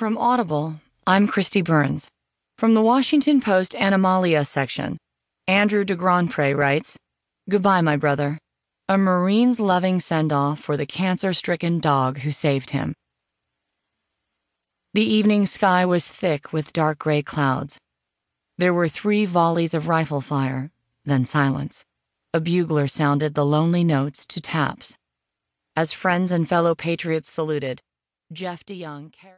From Audible, I'm Kristi Burns. From the Washington Post Animalia section, Andrew de Grandpre writes Goodbye, my brother. A Marine's loving send off for the cancer stricken dog who saved him. The evening sky was thick with dark gray clouds. There were three volleys of rifle fire, then silence. A bugler sounded the lonely notes to taps. As friends and fellow patriots saluted, Jeff DeYoung carried